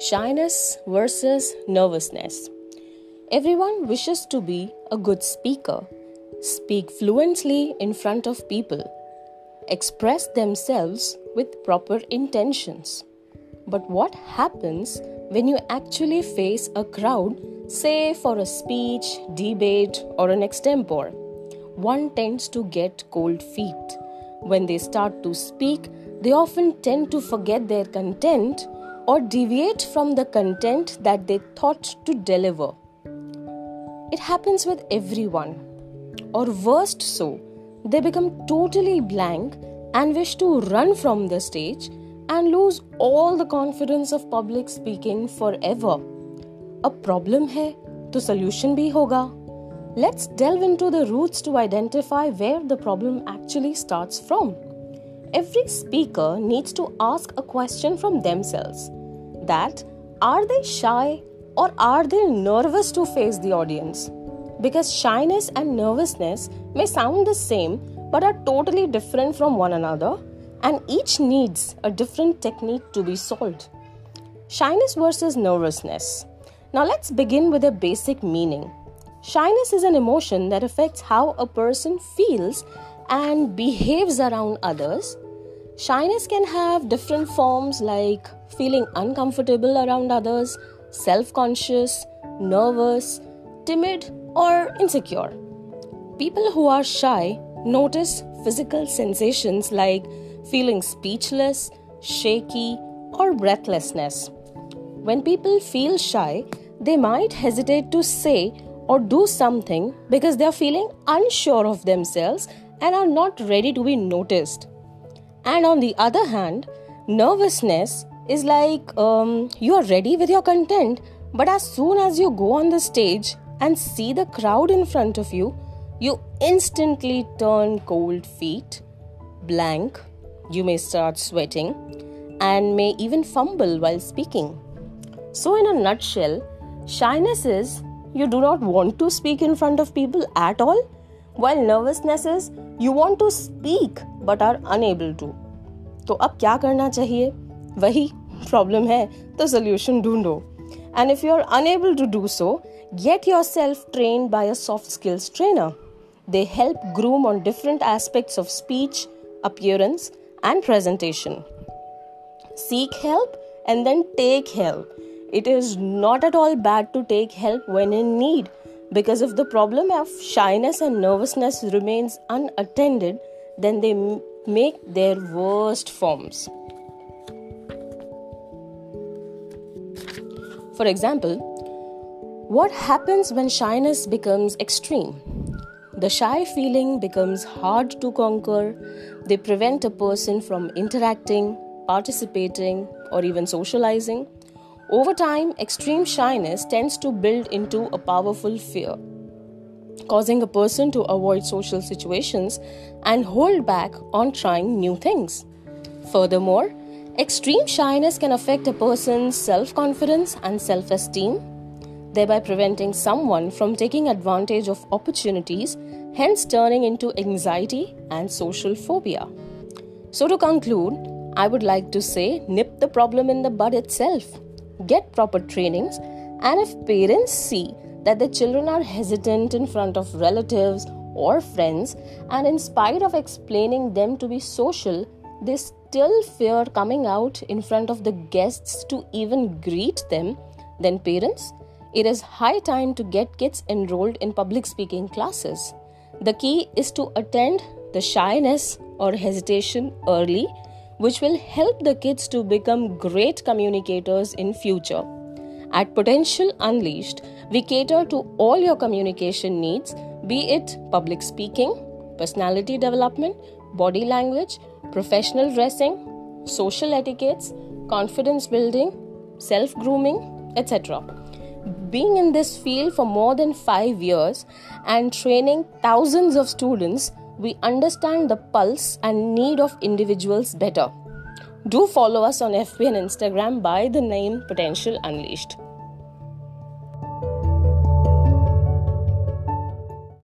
Shyness versus nervousness. Everyone wishes to be a good speaker, speak fluently in front of people, express themselves with proper intentions. But what happens when you actually face a crowd, say for a speech, debate, or an extempore? One tends to get cold feet. When they start to speak, they often tend to forget their content or deviate from the content that they thought to deliver. It happens with everyone. Or worst so, they become totally blank and wish to run from the stage and lose all the confidence of public speaking forever. A problem hai, to solution bhi hoga. Let's delve into the roots to identify where the problem actually starts from. Every speaker needs to ask a question from themselves that are they shy or are they nervous to face the audience? Because shyness and nervousness may sound the same but are totally different from one another, and each needs a different technique to be solved. Shyness versus nervousness. Now, let's begin with a basic meaning. Shyness is an emotion that affects how a person feels and behaves around others. Shyness can have different forms like feeling uncomfortable around others, self conscious, nervous, timid, or insecure. People who are shy notice physical sensations like feeling speechless, shaky, or breathlessness. When people feel shy, they might hesitate to say or do something because they are feeling unsure of themselves and are not ready to be noticed. And on the other hand, nervousness is like um, you are ready with your content, but as soon as you go on the stage and see the crowd in front of you, you instantly turn cold feet, blank, you may start sweating, and may even fumble while speaking. So, in a nutshell, shyness is you do not want to speak in front of people at all, while nervousness is you want to speak but are unable to. तो अब क्या करना चाहिए वही problem है तो solution ढूंढो and if you are unable to do so get yourself train by a soft skills trainer they help groom on different aspects of speech, appearance, and presentation. Seek help and then take help. It is not at all bad to take help when in need because if the problem of shyness and nervousness remains unattended, then they make their worst forms. For example, what happens when shyness becomes extreme? The shy feeling becomes hard to conquer. They prevent a person from interacting, participating, or even socializing. Over time, extreme shyness tends to build into a powerful fear causing a person to avoid social situations and hold back on trying new things. Furthermore, extreme shyness can affect a person's self confidence and self esteem, thereby preventing someone from taking advantage of opportunities, hence turning into anxiety and social phobia. So, to conclude, I would like to say nip the problem in the bud itself, get proper trainings, and if parents see that the children are hesitant in front of relatives or friends, and in spite of explaining them to be social, they still fear coming out in front of the guests to even greet them, then parents, it is high time to get kids enrolled in public speaking classes. The key is to attend the shyness or hesitation early, which will help the kids to become great communicators in future. At Potential Unleashed, we cater to all your communication needs, be it public speaking, personality development, body language, professional dressing, social etiquettes, confidence building, self grooming, etc. Being in this field for more than five years and training thousands of students, we understand the pulse and need of individuals better. Do follow us on FB and Instagram by the name Potential Unleashed.